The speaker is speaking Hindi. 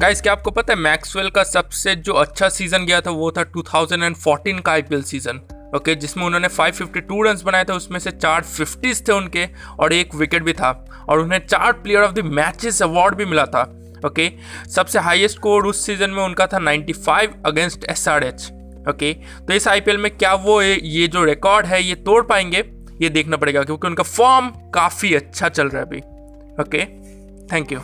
गाइस क्या आपको पता है मैक्सवेल का सबसे जो अच्छा सीज़न गया था, वो था 2014 का आईपीएल सीज़न ओके जिसमें उन्होंने 552 रन बनाए थे, उसमें से चार फिफ्टीज थे उनके, और एक विकेट भी था। और उन्हें चार player of the matches award भी मिला था। ओके सबसे हाईएस्ट स्कोर उस सीज़न में उनका था 95 अगेंस्ट एसआरएच ओके तो इस आईपीएल में क्या वो ये जो रिकॉर्ड है, ये तोड़ पाएँगे, ये देखना पड़ेगा, क्योंकि उनका फॉर्म काफ़ी अच्छा चल रहा है अभी। Okay thank you